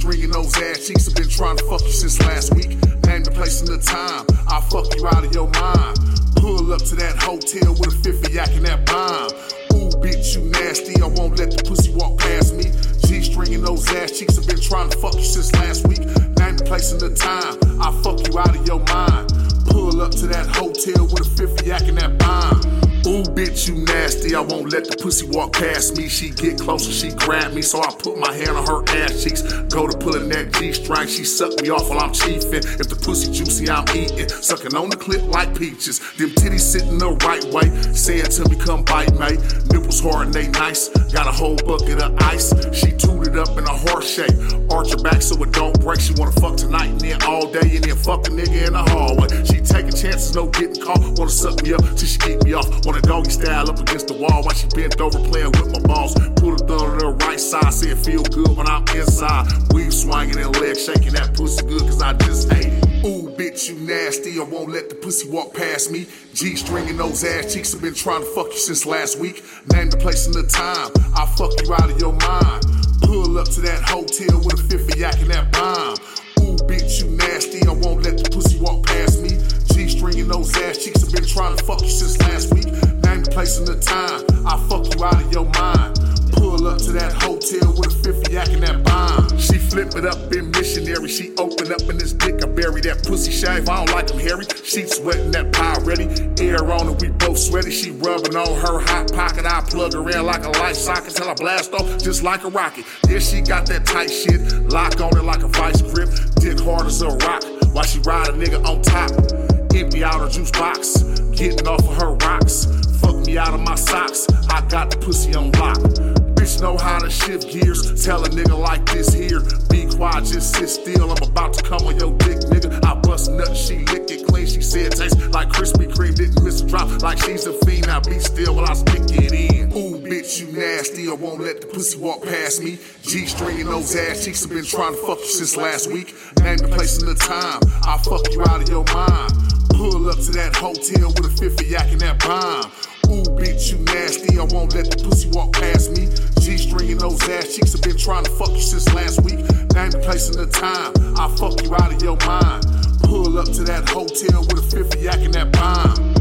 stringing those ass cheeks. I've been trying to fuck you since last week. Name the place and the time. I'll fuck you out of your mind. Pull up to that hotel with a 50 yak and that bomb. Ooh, bitch, you nasty. I won't let the pussy walk past me. G stringing those ass cheeks. I've been trying to fuck you since last week. Name the place and the time. I'll fuck you out of your mind. Pull up to that hotel with a 50 yak and that bomb. Ooh, bitch, you nasty. I won't let the pussy walk past me. She get closer, she grab me, so I put my hand on her ass cheeks. Go to pulling that G string, she suck me off while I'm chiefing. If the pussy juicy, I'm eating. Sucking on the clip like peaches. Them titties sitting the right way. Say it to me, come bite me. Nipples hard and they nice. Got a whole bucket of ice. She tooted up in a horse shape. Arch her back so it don't break. She wanna fuck tonight and then all day and then fuck a nigga in the hallway. No getting caught. Wanna suck me up till she keep me off. Wanna doggy style up against the wall while she bent over playing with my balls. Put her thumb to the right side, say it feel good when I'm inside. Weave swinging and leg shaking that pussy good cause I just ate it. Ooh, bitch, you nasty. I won't let the pussy walk past me. G stringing those ass cheeks. I've been trying to fuck you since last week. Name the place and the time. I'll fuck you out of your mind. Pull up to that hotel with a 50 yak and that bomb. Ooh, bitch, you nasty. I won't let trying to fuck you since last week. Name the place and the time. I'll fuck you out of your mind. Pull up to that hotel with a 50 yak and that bomb. She flip it up in missionary. She open up in this dick. I bury that pussy shave. I don't like them hairy. She sweating that pie ready. Air on it, we both sweaty. She rubbing on her hot pocket. I plug her in like a light socket till I blast off just like a rocket. Yeah, she got that tight shit. Lock on it like a vice grip. Dick hard as a rock. While she ride a nigga on top. Empty out her juice box. Getting off of her rocks. Fuck me out of my socks. I got the pussy on lock. Bitch know how to shift gears. Tell a nigga like this here. Be quiet, just sit still. I'm about to come on your dick, nigga. I bust nuts, she lick it clean. She said tastes like Krispy Kreme. Didn't miss a drop like she's a fiend. I be still while I stick it in. Ooh, bitch, you nasty. I won't let the pussy walk past me. G stringing those ass cheeks. I've been trying to fuck you since last week. Name the place and the time. I'll fuck you out of your mind. Pull up to that hotel with a 50 yak and that bomb. Ooh, bitch, you nasty. I won't let the pussy walk past me. G stringing those ass cheeks. I've been trying to fuck you since last week. Name the place and the time. I'll fuck you out of your mind. Pull up to that hotel with a 50 yak and that bomb.